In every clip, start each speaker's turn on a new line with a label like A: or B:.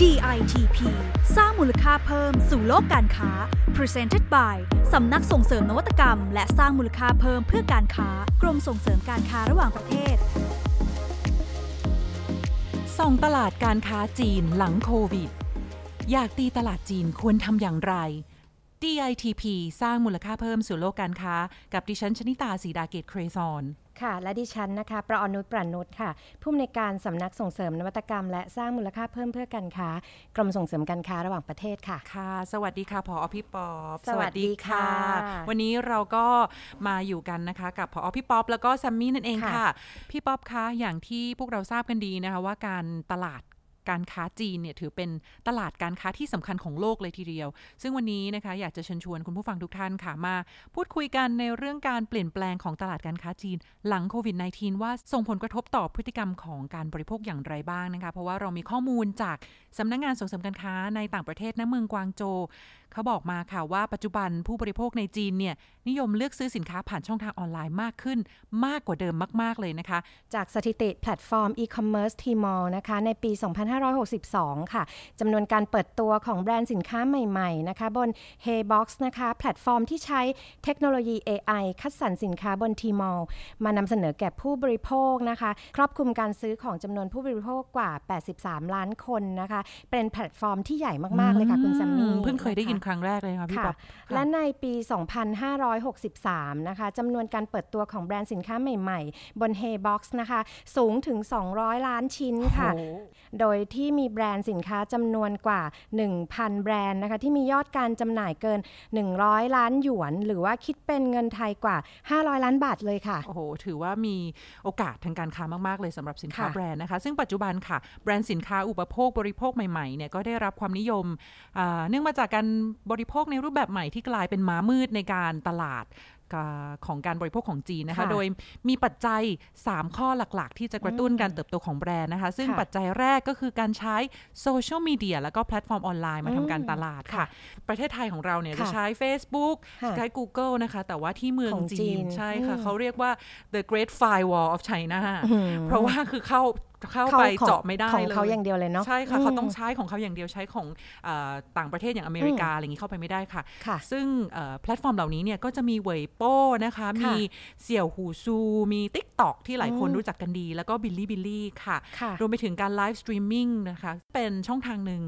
A: DITP สร้างมูลค่าเพิ่มสู่โลกการค้า Presented by สำนักส่งเสริมนวัตกรรม และสร้างมูลค่าเพิ่มเพื่อการค้ากรมส่งเสริมการค้าระหว่างประเทศ
B: ส่องตลาดการค้าจีนหลังโควิด อยากตีตลาดจีนควรทำอย่างไร DITP สร้างมูลค่าเพิ่มสู่โลกการค้า กับดิฉันชนิตาสีดาเกตเครซอน
C: ค่ะ และดิฉันนะคะ ประอนุชประนุชค่ะ ผู้อำนวยการสำนักส่งเสริมนวัตกรรม และสร้างมูลค่าเพิ่มเพื่อการค้า กรมส่งเสริมการค้าระหว่างประเทศค่ะ
B: ค่ะ สวัสดีค่ะ พออพี่ป๊อป
C: สวัสดีค่ะ
B: วันนี้เราก็มาอยู่กันนะคะ กับพออพี่ป๊อปแล้วก็แซมมี่นั่นเอง
C: ค่ะ
B: ค่ะพี่ป๊อปคะ อย่างที่พวกเราทราบกันดีนะคะว่าการตลาด การค้าจีนเนี่ยถือเป็นตลาดการค้าที่สำคัญของโลกเลยทีเดียว ซึ่งวันนี้นะคะอยากจะเชิญชวนคุณผู้ฟังทุกท่านค่ะมา พูดคุยกันในเรื่องการเปลี่ยนแปลงของตลาดการค้าจีน หลังโควิด -19 ว่าส่งผลกระทบต่อพฤติกรรมของการบริโภคอย่างไรบ้างนะคะ เพราะว่าเรามีข้อมูลจากสำนักงานส่งเสริมการค้าในต่างประเทศณเมืองกวางโจเขาบอกมาค่ะว่าปัจจุบันผู้บริโภคในจีนเนี่ยนิยมเลือกซื้อสินค้าผ่านช่องทางออนไลน์มากขึ้น มากกว่าเดิมมาก ๆเลยนะคะ
C: จากสถิติแพลตฟอร์ม e-commerce Tmall นะคะในปี2562 ค่ะจำนวนการเปิดตัวของแบรนด์สินค้าใหม่ๆนะคะบน Heybox นะคะแพลตฟอร์มที่ใช้เทคโนโลยี AI คัดสรรสินค้าบน Tmall มานำเสนอแก่ผู้บริโภคนะคะ ครอบคลุมการซื้อของจำนวนผู้บริโภคกว่า 83 ล้านคนนะคะ เป็นแพลตฟอร์มที่ใหญ่มากๆเลยค่ะคุณแซมมี่
B: เพิ่งเคยได้ยิน
C: นะคะ
B: ครั้งแรกเลยค่ะพี่
C: ค่ะ
B: ป๊อป
C: และในปี 2563 นะคะจำนวนการเปิดตัวของแบรนด์สินค้าใหม่ๆ บน Heybox นะคะ สูงถึง 200 ล้านชิ้นค่ะ
B: โอ้โห
C: โดยที่มีแบรนด์สินค้าจำนวนกว่า 1,000 แบรนด์นะคะที่มียอดการจำหน่ายเกิน 100 ล้านหยวน หรือว่าคิดเป็นเงินไทยกว่า 500 ล้านบาทเลยค่ะ
B: โอ้โห ถือว่ามีโอกาสทางการค้ามาก ๆ เลยสำหรับสินค้า
C: ค่ะ
B: แบรนด์นะคะ ซึ่งปัจจุบันค่ะ แบรนด์สินค้าอุปโภคบริโภคใหม่ๆเนี่ยก็ได้รับความนิยมอ่าเนื่องมาจากการบริโภคในรูปแบบใหม่ที่กลายเป็นม้ามืดในการตลาดอ่า ของการบริโภคของจีนนะคะ
C: ค่ะ
B: โดยมีปัจจัย 3 ข้อหลักๆ ที่จะกระตุ้นการเติบโตของแบรนด์นะคะ ซึ่ง
C: ค่ะ
B: ปัจจัยแรกก็คือการใช้โซเชียลมีเดียแล้วก็แพลตฟอร์มออนไลน์มาทำการตลาดค่ะ ประเทศไทยของเราเนี่ยจะ
C: ค่ะ
B: ใช้ Facebook
C: ค่ะ
B: ใช้ Google นะคะ แต่ว่าที่เมือง
C: ของจี
B: จี
C: น
B: นใช่ค่ะ
C: อืม
B: เขาเรียกว่า the great firewall of China เพราะว่าคือเข้า เข้า
C: เข้า
B: ไป
C: ของ
B: เจาะไม่ได้
C: ของ
B: เลย
C: เขาอย่างเดียวเลยเนาะ
B: ใช่ค่ะ
C: อืม
B: เขาต้องใช้ของเขาอย่างเดียวใช้ของเออต่างประเทศอย่างอเมริกาอะไรอย่างนี้เข้าไปไม่ได้ค่ะ
C: ค่ะ
B: ซึ่งเอ่อแพลตฟอร์มเหล่านี้เนี่ยก็จะมีเวยโป้นะคะมีเสี่ยวหงซูมี Tik t o อกที่หลายคนรู้จักกันดี แล้วก็ Bilibili ค่ะ
C: ค่ะ
B: รวมไปถึงการไลฟ์สตรีมมิ่งนะคะเป็นช่องทางหนึ่ง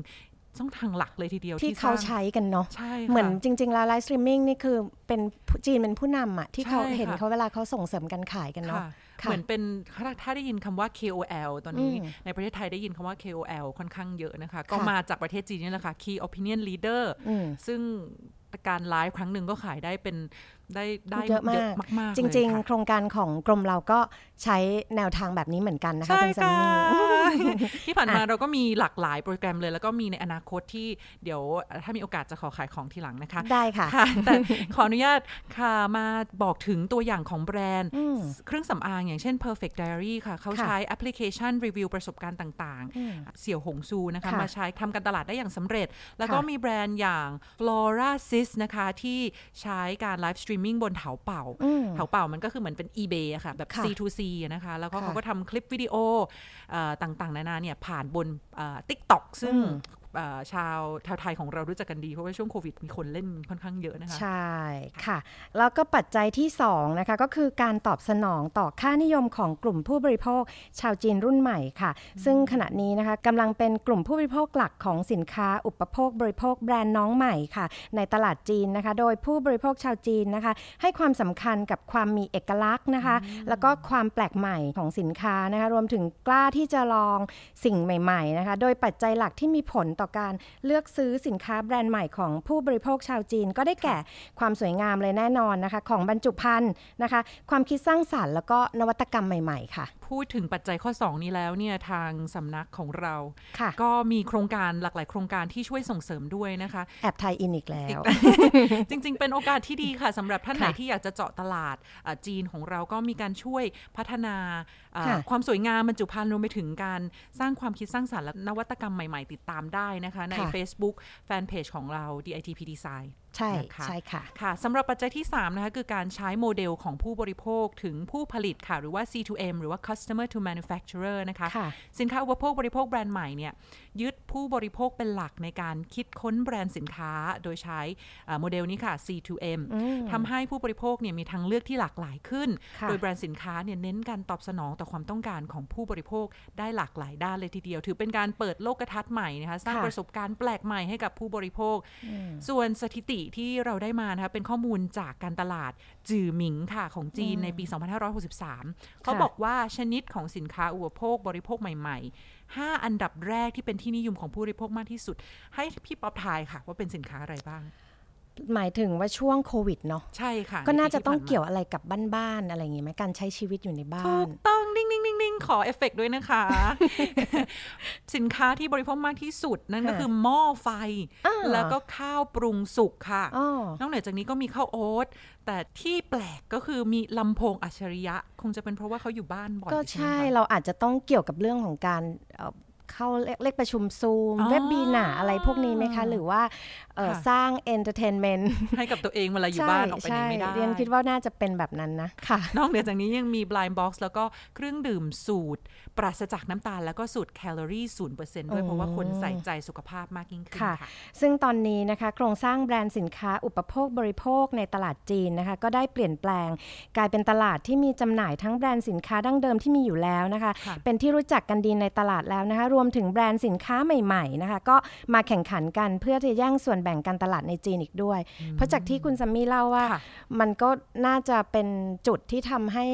B: ช่องทางหลักเลยทีเดียว
C: ที่เขา
B: สร้ง
C: ใช้กันเนาะ
B: ใช่ค่ะ
C: เหมือนจริง ๆ แล้วไลฟ์สตรีมมิ่งนี่คือเป็นผู้จีนเป็นผู้นำอะที่เขา
B: ใช่ค่ะ
C: เห็นเขาเวลาเขาส่งเสริมการขายกันเนาะ
B: ค่ะ
C: ค่ะ
B: เหมือนเป็นถ้าถ้าได้ยินคำว่า KOL ตอนนี้
C: อืม
B: ในประเทศไทยได้ยินคำว่า KOL ค่อนข้างเยอะนะคะ ก็
C: ค่ะ
B: มาจากประเทศจีนนี่แหละค่ะ Key Opinion Leader
C: อืม
B: ซึ่งการไลฟ์ครั้งหนึ่งก็ขายได้เป็นได้ได้
C: เยอะมาก
B: มากๆ
C: จ
B: เลย
C: ริง
B: ค่ะ
C: ๆโครงการของกรมเราก็ใช้แนวทางแบบนี้เหมือนกันนะคะ
B: ใช่
C: คุณซัน
B: ค่ะ
C: นี่
B: ที่ผ่านมาเราก็มีหลากหลายโปรแกรมเลย แล้วก็มีในอนาคตที่เดี๋ยวถ้ามีโอกาสจะขอขายของทีหลังนะคะ
C: ได้ค่ะ
B: ค่ะแต่ขออนุญาตค่ะมาบอกถึงตัวอย่างของแบรนด์
C: อืม
B: เครื่องสำอางอย่างเช่น Perfect Diary ค่ะ เขา
C: ค่ะ
B: ใช้แอปพลิเคชันรีวิวประสบการณ์ต่าง
C: อืม
B: ๆเสี่ยวหงซูนะคะ
C: ค่ะ
B: มาใช้ทำการตลาดได้อย่างสำเร็จ แล้วก็
C: ค่ะ
B: มีแบรนด์อย่าง Florasis นะคะที่ใช้การไลฟ์สตรีมมิ่งบนเถาเป่า
C: อืม
B: เถาเป่ามันก็คือเหมือนเป็น eBay อะค่ะ แบบ
C: ค่ะ
B: C2C อะนะคะ แล้วก็
C: ค่ะ
B: เขาก็ทำคลิปวิดีโอเอ่อต่างๆ นานาเนี่ยผ่านบน TikTok ซึ่ง
C: อืม
B: เอ่อ ชาวชาวไทยของเรารู้จักกันดี เพราะว่าช่วงโควิดมีคนเล่นค่อนข้างเยอะนะคะ
C: ใช่ค่ะ แล้วก็ปัจจัยที่2นะคะก็คือการตอบสนองต่อค่านิยมของกลุ่มผู้บริโภค ชาวจีนรุ่นใหม่ค่ะ ซึ่งขณะนี้นะคะกำลังเป็นกลุ่มผู้บริโภคหลักของสินค้าอุปโภคบริโภคแบรนด์น้องใหม่ค่ะ ในตลาดจีนนะคะ โดยผู้บริโภคชาวจีนนะคะ ให้ความสำคัญกับความมีเอกลักษณ์นะคะ แล้วก็ความแปลกใหม่ของสินค้านะคะ รวมถึงกล้าที่จะลองสิ่งใหม่ ๆนะคะ โดยปัจจัยหลักที่มีผลต่อการเลือกซื้อสินค้าแบรนด์ใหม่ของผู้บริโภคชาวจีน ก็ได้แก่ความสวยงามเลยแน่นอนนะคะ ของบรรจุภัณฑ์นะคะ ความคิดสร้างสรรค์แล้วก็นวัตกรรมใหม่ ๆ ค่ะ
B: พูดถึงปัจจัยข้อ 2 นี้แล้วเนี่ยทางสำนักของเรา
C: ค่ะ
B: ก็มีโครงการหลากหลายโครงการที่ช่วยส่งเสริมด้วยนะคะ
C: แอบไทยอินอีกแล้ว
B: จริง ๆ เป็นโอกาสที่ดีค่ะสำหรับท่านไหน
C: ค่ะ
B: ที่อยากจะเจาะตลาดอะจีนของเราก็มีการช่วยพัฒนาอะ
C: ค่ะ
B: ความสวยงามบรรจุภัณฑ์รวมไปถึงการสร้างความคิดสร้างสรรค์และนวัตกรรมใหม่ ๆ ติดตามได้นะคะ ใน
C: ค่ะ
B: Facebook Fanpage ของเรา DITP Design
C: ใช่
B: นะคะ
C: ใช่ค่ะ
B: ค่ะสำหรับปัจจัยที่ 3 นะคะ คือการใช้โมเดลของผู้บริโภคถึงผู้ผลิตค่ะ หรือว่า C2M หรือว่า customer to manufacturer นะคะ
C: ค่ะ
B: สินค้าอุปโภคบริโภคแบรนด์ใหม่เนี่ยยึดผู้บริโภคเป็นหลักในการคิดค้นแบรนด์สินค้าโดยใช้เอ่อโมเดลนี้ค่ะ C2M ทำให้ผู้บริโภคเนี่ยมีทางเลือกที่หลากหลายขึ้น
C: ค่ะ
B: โดยแบรนด์สินค้าเนี่ยเน้นการตอบสนองต่อความต้องการของผู้บริโภคได้หลากหลายด้านเลยทีเดียว ถือเป็นการเปิดโลกทัศน์ใหม่นะคะสร้าง
C: ค่ะ
B: ประสบการณ์แปลกใหม่ให้กับผู้บริโภค ส่วนสถิติที่เราได้มานะคะเป็นข้อมูลจากการตลาดจือหมิงค่ะของจีนในปี 2563 เขาบอกว่าชนิดของสินค้าอุปโภคบริโภคใหม่ ๆ 5 อันดับแรกที่เป็นที่นิยมของผู้บริโภคมากที่สุด ให้พี่ป๊อปทายค่ะ ว่าเป็นสินค้าอะไรบ้าง
C: หมายถึงว่าช่วงโควิดเนาะ
B: ใช่ค่ะ
C: ก็น่าจะต้อง
B: ใปีที่ผ่ม
C: เกี่ยวอะไรกับบ้านๆอะไรอย่างงี้ไหมการใช้ชีวิตอยู่ในบ้า
B: ถู
C: น
B: กต้องนิ่งนิ่งนิ่งนิ่งขอเอฟเฟกต์ด้วยนะคะ สินค้าที่บริโภคมากที่สุดนั่นก็
C: ค่ะ
B: คือหม้อไฟ
C: อ้าว
B: แล้วก็ข้าวปรุงสุกค่ะ
C: อ๋อ
B: นอกเหนือจากนี้ก็มีข้าวโอ๊ตแต่ที่แปลกก็คือมีลำโพงอัจฉริยะ คงจะเป็นเพราะว่าเขาอยู่บ้านบ่อย
C: ก็
B: ไหม
C: ใช่
B: คะ
C: เราอาจจะต้องเกี่ยวกับเรื่องของการ เอ่อเขาเรียกเรียกประชุมซูม
B: อ๋อ
C: webinar อะไรพวกนี้ไหมคะ หรือว่าเอ่อ
B: ค่ะ
C: สร้าง entertainment
B: ให้กับตัวเองเวลาอยู่บ้านออกไปไหนไม่ได้
C: เรียนคิดว่าน่าจะเป็นแบบนั้นนะค่ะ
B: นอกเหนือจากนี้ยังมี blind box แล้วก็เครื่องดื่มสูตร ปราศจากน้ำตาลแล้วก็สูตรแคลอรี่ศูนย์เปอร์เซ็นต์ด้วยเพราะว่าคนใส่ใจสุขภาพมากยิ่งขึ้น
C: ค่ะ
B: ค่ะ
C: ซึ่งตอนนี้นะคะ โครงสร้างแบรนด์สินค้าอุปโภคบริโภคในตลาดจีนนะคะ ก็ได้เปลี่ยนแปลง กลายเป็นตลาดที่มีจำหน่ายทั้งแบรนด์สินค้าดั้งเดิมที่มีอยู่แล้วนะคะ
B: ค่ะ
C: เป็นที่รู้จักกันดีในตลาดแล้วนะคะรวมถึงแบรนด์สินค้าใหม่ๆนะคะก็มาแข่งขันกันเพื่อที่จะแย่งส่วนแบ่งการตลาดในจีนอีกด้วย เพราะจากที่คุณซัมมี่เล่าว่า
B: ค่ะ
C: มันก็น่าจะเป็นจุดที่ทำให้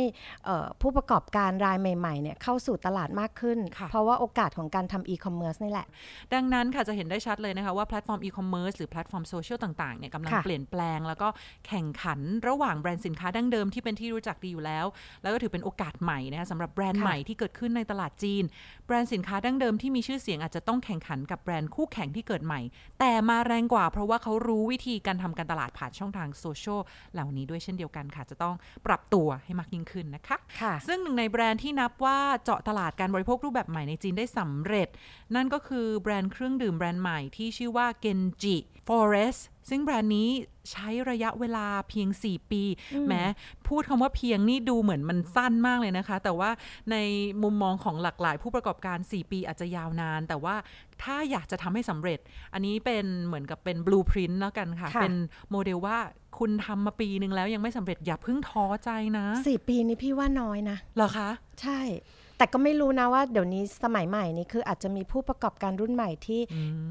C: เอ่อผู้ประกอบการรายใหม่ๆเนี่ยเข้าสู่ตลาดมากขึ้น
B: ค่ะ
C: เพราะว่าโอกาสของการทำอีคอมเมิร์ซนี่แหละ
B: ดังนั้นค่ะจะเห็นได้ชัดเลยนะคะว่าแพลตฟอร์มอีคอมเมิร์ซหรือแพลตฟอร์มโซเชียลต่างๆเนี่ยกำลัง
C: ค่ะ
B: เปลี่ยนแปลง แล้วก็แข่งขันระหว่างแบรนด์สินค้าดั้งเดิมที่เป็นที่รู้จักดีอยู่แล้ว แล้วก็ถือเป็นโอกาสใหม่นะคะสำหรับแบรนด์
C: ค่ะ
B: ใหม่ที่เกิดขึ้นในตลาดจีน แบรนด์สินค้าดั้งเดิมที่มีชื่อเสียงอาจจะต้องแข่งขันกับแบรนด์คู่แข่งที่เกิดใหม่ แต่มาแรงกว่าเพราะว่าเขารู้วิธีการทำการตลาดผ่านช่องทางโซเชียลเหล่านี้ด้วยเช่นเดียวกันค่ะ จะต้องปรับตัวให้มากยิ่งขึ้นนะคะ
C: ค่ะ
B: ซึ่งหนึ่งในแบรนด์ที่นับว่าเจาะตลาดการบริโภครูปแบบใหม่ในจีนได้สำเร็จ นั่นก็คือแบรนด์เครื่องดื่มแบรนด์ใหม่ที่ชื่อว่า Genji Forest ซึ่งแบรนด์นี้ใช้ระยะเวลาเพียง 4 ปี แม้พูดคำว่าเพียงนี่ดูเหมือนมันสั้นมากเลยนะคะ แต่ว่าในมุมมองของหลากหลาย ผู้ประกอบการ 4 ปีอาจจะยาวนาน แต่ว่าถ้าอยากจะทำให้สำเร็จ อันนี้เป็นเหมือนกับเป็น blueprint แล้วกันค่ะ
C: ค่ะ
B: เป็นโมเดลว่าคุณทำมาปีนึงแล้วยังไม่สำเร็จอย่าเพิ่งท้อใจนะ
C: สี่ปีนี้พี่ว่าน้อยนะ
B: เหรอคะ
C: ใช่ แต่ก็ไม่รู้นะว่าเดี๋ยวนี้สมัยใหม่นี้คืออาจจะมีผู้ประกอบการรุ่นใหม่ที่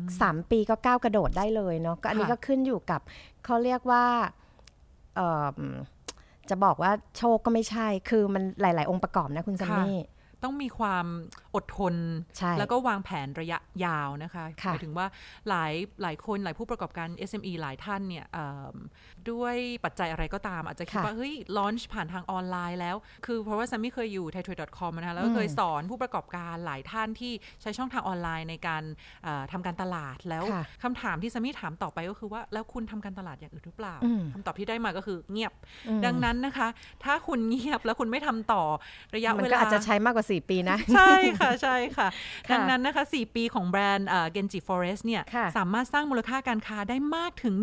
C: 3 ปีก็ก้าวกระโดดได้เลยเนาะก็อันนี้
B: ค่ะ
C: ก็ขึ้นอยู่กับเขาเรียกว่าเอ่อจะบอกว่าโชคก็ไม่ใช่ คือมันหลาย ๆ องค์ประกอบนะคุณซัมมี่
B: ต้องมีความอดทน
C: ใช่
B: แล้วก็วางแผนระยะยาวนะคะห
C: ค่ะ
B: มายถึงว่าหลายหลายคนหลายผู้ประกอบการ SME หลายท่านเนี่ยเอิ่มด้วยปัจจัยอะไรก็ตาม อาจจะคิด
C: ค่ะ
B: ว่า เฮ้ยลอนช์ผ่านทางออนไลน์แล้ว คือเพราะว่าซัมมี่เคยอยู่ t h a i t r a d e c o m นะคะแล้วก็เคยสอนผู้ประกอบการหลายท่านที่ใช้ช่องทางออนไลน์ในการเอ่อทำการตลาดแล้ว
C: ค่ะ
B: คำถามที่ซัมมี่ถามต่อไปก็คือว่าแล้วคุณทำการตลาดอย่างอื่นหรือเปล่า
C: อืม
B: คำตอบที่ได้มาก็คือเงียบ ดังนั้นนะคะ ถ้าคุณเงียบแล้วคุณไม่ทำต่อระยะ
C: มัน
B: เว
C: ก็
B: ลา
C: อาจจะใช้มากกว่า4 ปีนะ
B: ใช่ค่ะใช่ค่ะ
C: ค่ะ
B: ดังนั้นนะคะ 4 ปีของแบรนด์เอ่อ Genji Forest เนี่ย
C: ค่ะ
B: สามารถสร้างมูลค่าการค้าได้มากถึง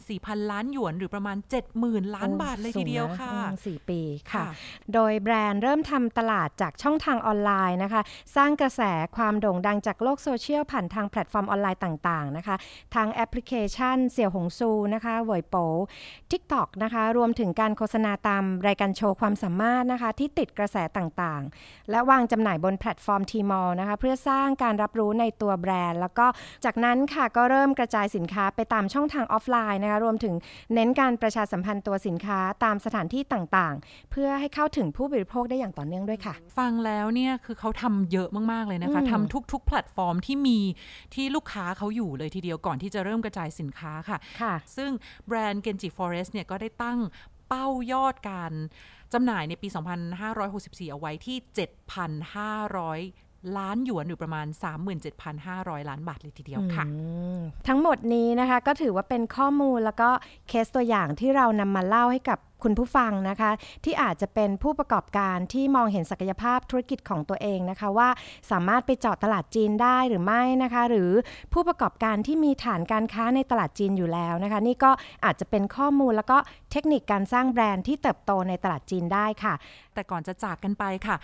B: 14,000 ล้านหยวน หรือประมาณ 70,000 ล้านบาทเลยทีเดียวค่ะ
C: สูงนอืมสี่ปีค่ะ
B: ค่ะ
C: โดยแบรนด์เริ่มทำตลาดจากช่องทางออนไลน์นะคะ สร้างกระแสความโด่งดังจากโลกโซเชียลผ่านทางแพลตฟอร์มออนไลน์ต่างๆนะคะ ทางแอปพลิเคชันเสี่ยวหงซูนะคะเวยป๋อ TikTok นะคะ รวมถึงการโฆษณาตามรายการโชว์ความสามารถนะคะ ที่ติดกระแสต่างๆ และวางจำหน่ายบนแพลตฟอร์ม Tmall นะคะเพื่อสร้างการรับรู้ในตัวแบรนด์ แล้วก็จากนั้นค่ะก็เริ่มกระจายสินค้าไปตามช่องทางออฟไลน์นะคะรวมถึงเน้นการประชาสัมพันธ์ตัวสินค้าตามสถานที่ต่างๆ เพื่อให้เข้าถึงผู้บริโภคได้อย่างต่อเนื่องด้วยค่ะ
B: ฟังแล้วเนี่ยคือเขาทำเยอะมากๆเลยนะคะ
C: อืม
B: ทำทุกๆ แพลตฟอร์มที่มีที่ลูกค้าเขาอยู่เลยทีเดียวก่อนที่จะเริ่มกระจายสินค้าค่ะ
C: ค่ะ
B: ซึ่งแบรนด์ Genji Forest เนี่ยก็ได้ตั้งเป้ายอดการจำหน่ายในปี 2564 เอาไว้ที่ 7,500 ล้านหยวนหรือประมาณ 37,500 ล้านบาทเลยทีเดียวค่ะ
C: ทั้งหมดนี้นะคะก็ถือว่าเป็นข้อมูลแล้วก็เคสตัวอย่างที่เรานำมาเล่าให้กับคุณผู้ฟังนะคะ ที่อาจจะเป็นผู้ประกอบการที่มองเห็นศักยภาพธุรกิจของตัวเองนะคะ ว่าสามารถไปเจาะตลาดจีนได้หรือไม่นะคะ หรือผู้ประกอบการที่มีฐานการค้าในตลาดจีนอยู่แล้วนะคะ นี่ก็อาจจะเป็นข้อมูลแล้วก็ เทคนิคการสร้างแบรนด์ที่เติบโตในตลาดจีนได้ค่ะ
B: แต่ก่อนจะจากกันไปค่ะ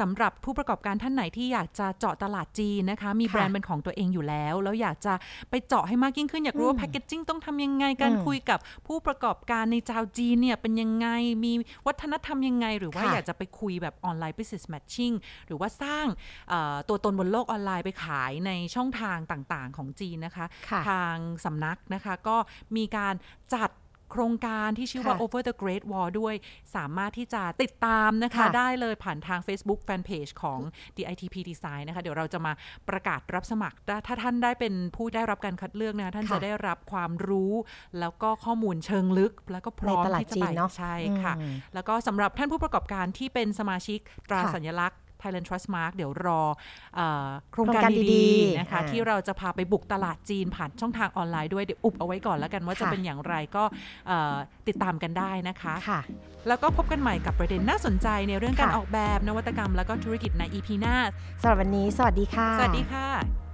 B: สำหรับผู้ประกอบการท่านไหนที่อยากจะเจาะตลาดจีนนะคะ มี
C: ค่ะ
B: แบรนด์เป็นของตัวเองอยู่แล้ว แล้วอยากจะไปเจาะให้มากยิ่งขึ้นอยากรู้ว่าแพคเกจจิ้งต้องทำยังไงการ
C: อืม
B: คุยกับผู้ประกอบการในชาวจีนเนี่ยเป็นยังไงมีวัฒนธรรมยังไง หรือว่า
C: ค่ะ
B: อยากจะไปคุยแบบออนไลน์ business matching หรือว่าสร้างเอ่อตัวตนบนโลกออนไลน์ไปขายในช่องทางต่างๆของจีนนะคะ
C: ค่ะ
B: ทางสำนักนะคะก็มีการจัด โครงการที่ชื่อว่า
C: ค่ะ
B: Over the Great Wall ด้วย สามารถที่จะติดตามนะคะ
C: ค่ะ
B: ได้เลยผ่านทาง Facebook Fanpage ของ DITP Design นะคะ เดี๋ยวเราจะมาประกาศรับสมัคร ถ้าท่านได้เป็นผู้ได้รับการคัดเลือกนะคะท่าน
C: ค่ะ
B: จะได้รับความรู้ แล้วก็ข้อมูลเชิงลึก แล้วก็พร้อม
C: ในตลาด
B: ที่จะ
C: จี
B: ไป
C: นเนอะ
B: ใช่ค่ะ
C: อืม
B: แล้วก็สำหรับท่านผู้ประกอบการที่เป็นสมาชิกตรา
C: ค่ะ
B: สัญลักษณ์ Thailand Trust Mark เดี๋ยวรอเออโครงการ
C: โครงการดี
B: ดี
C: ๆ
B: ๆนะคะ
C: อ่า
B: ที่เราจะพาไปบุกตลาดจีนผ่านช่องทางออนไลน์ด้วย เดี๋ยวอุบเอาไว้ก่อนแล้วกันว่าจะ
C: ค่ะ
B: เป็นอย่างไรก็เอ่อติดตามกันได้นะคะ
C: ค่ะ
B: แล้วก็พบกันใหม่กับประเด็นน่าสนใจในเรื่องการ
C: ค่ะ
B: ออกแบบนวัตกรรม แล้วก็ธุรกิจใน EP หน้า
C: สำหรับวันนี้ สวัสดีค่ะ
B: สวัสดีค่ะ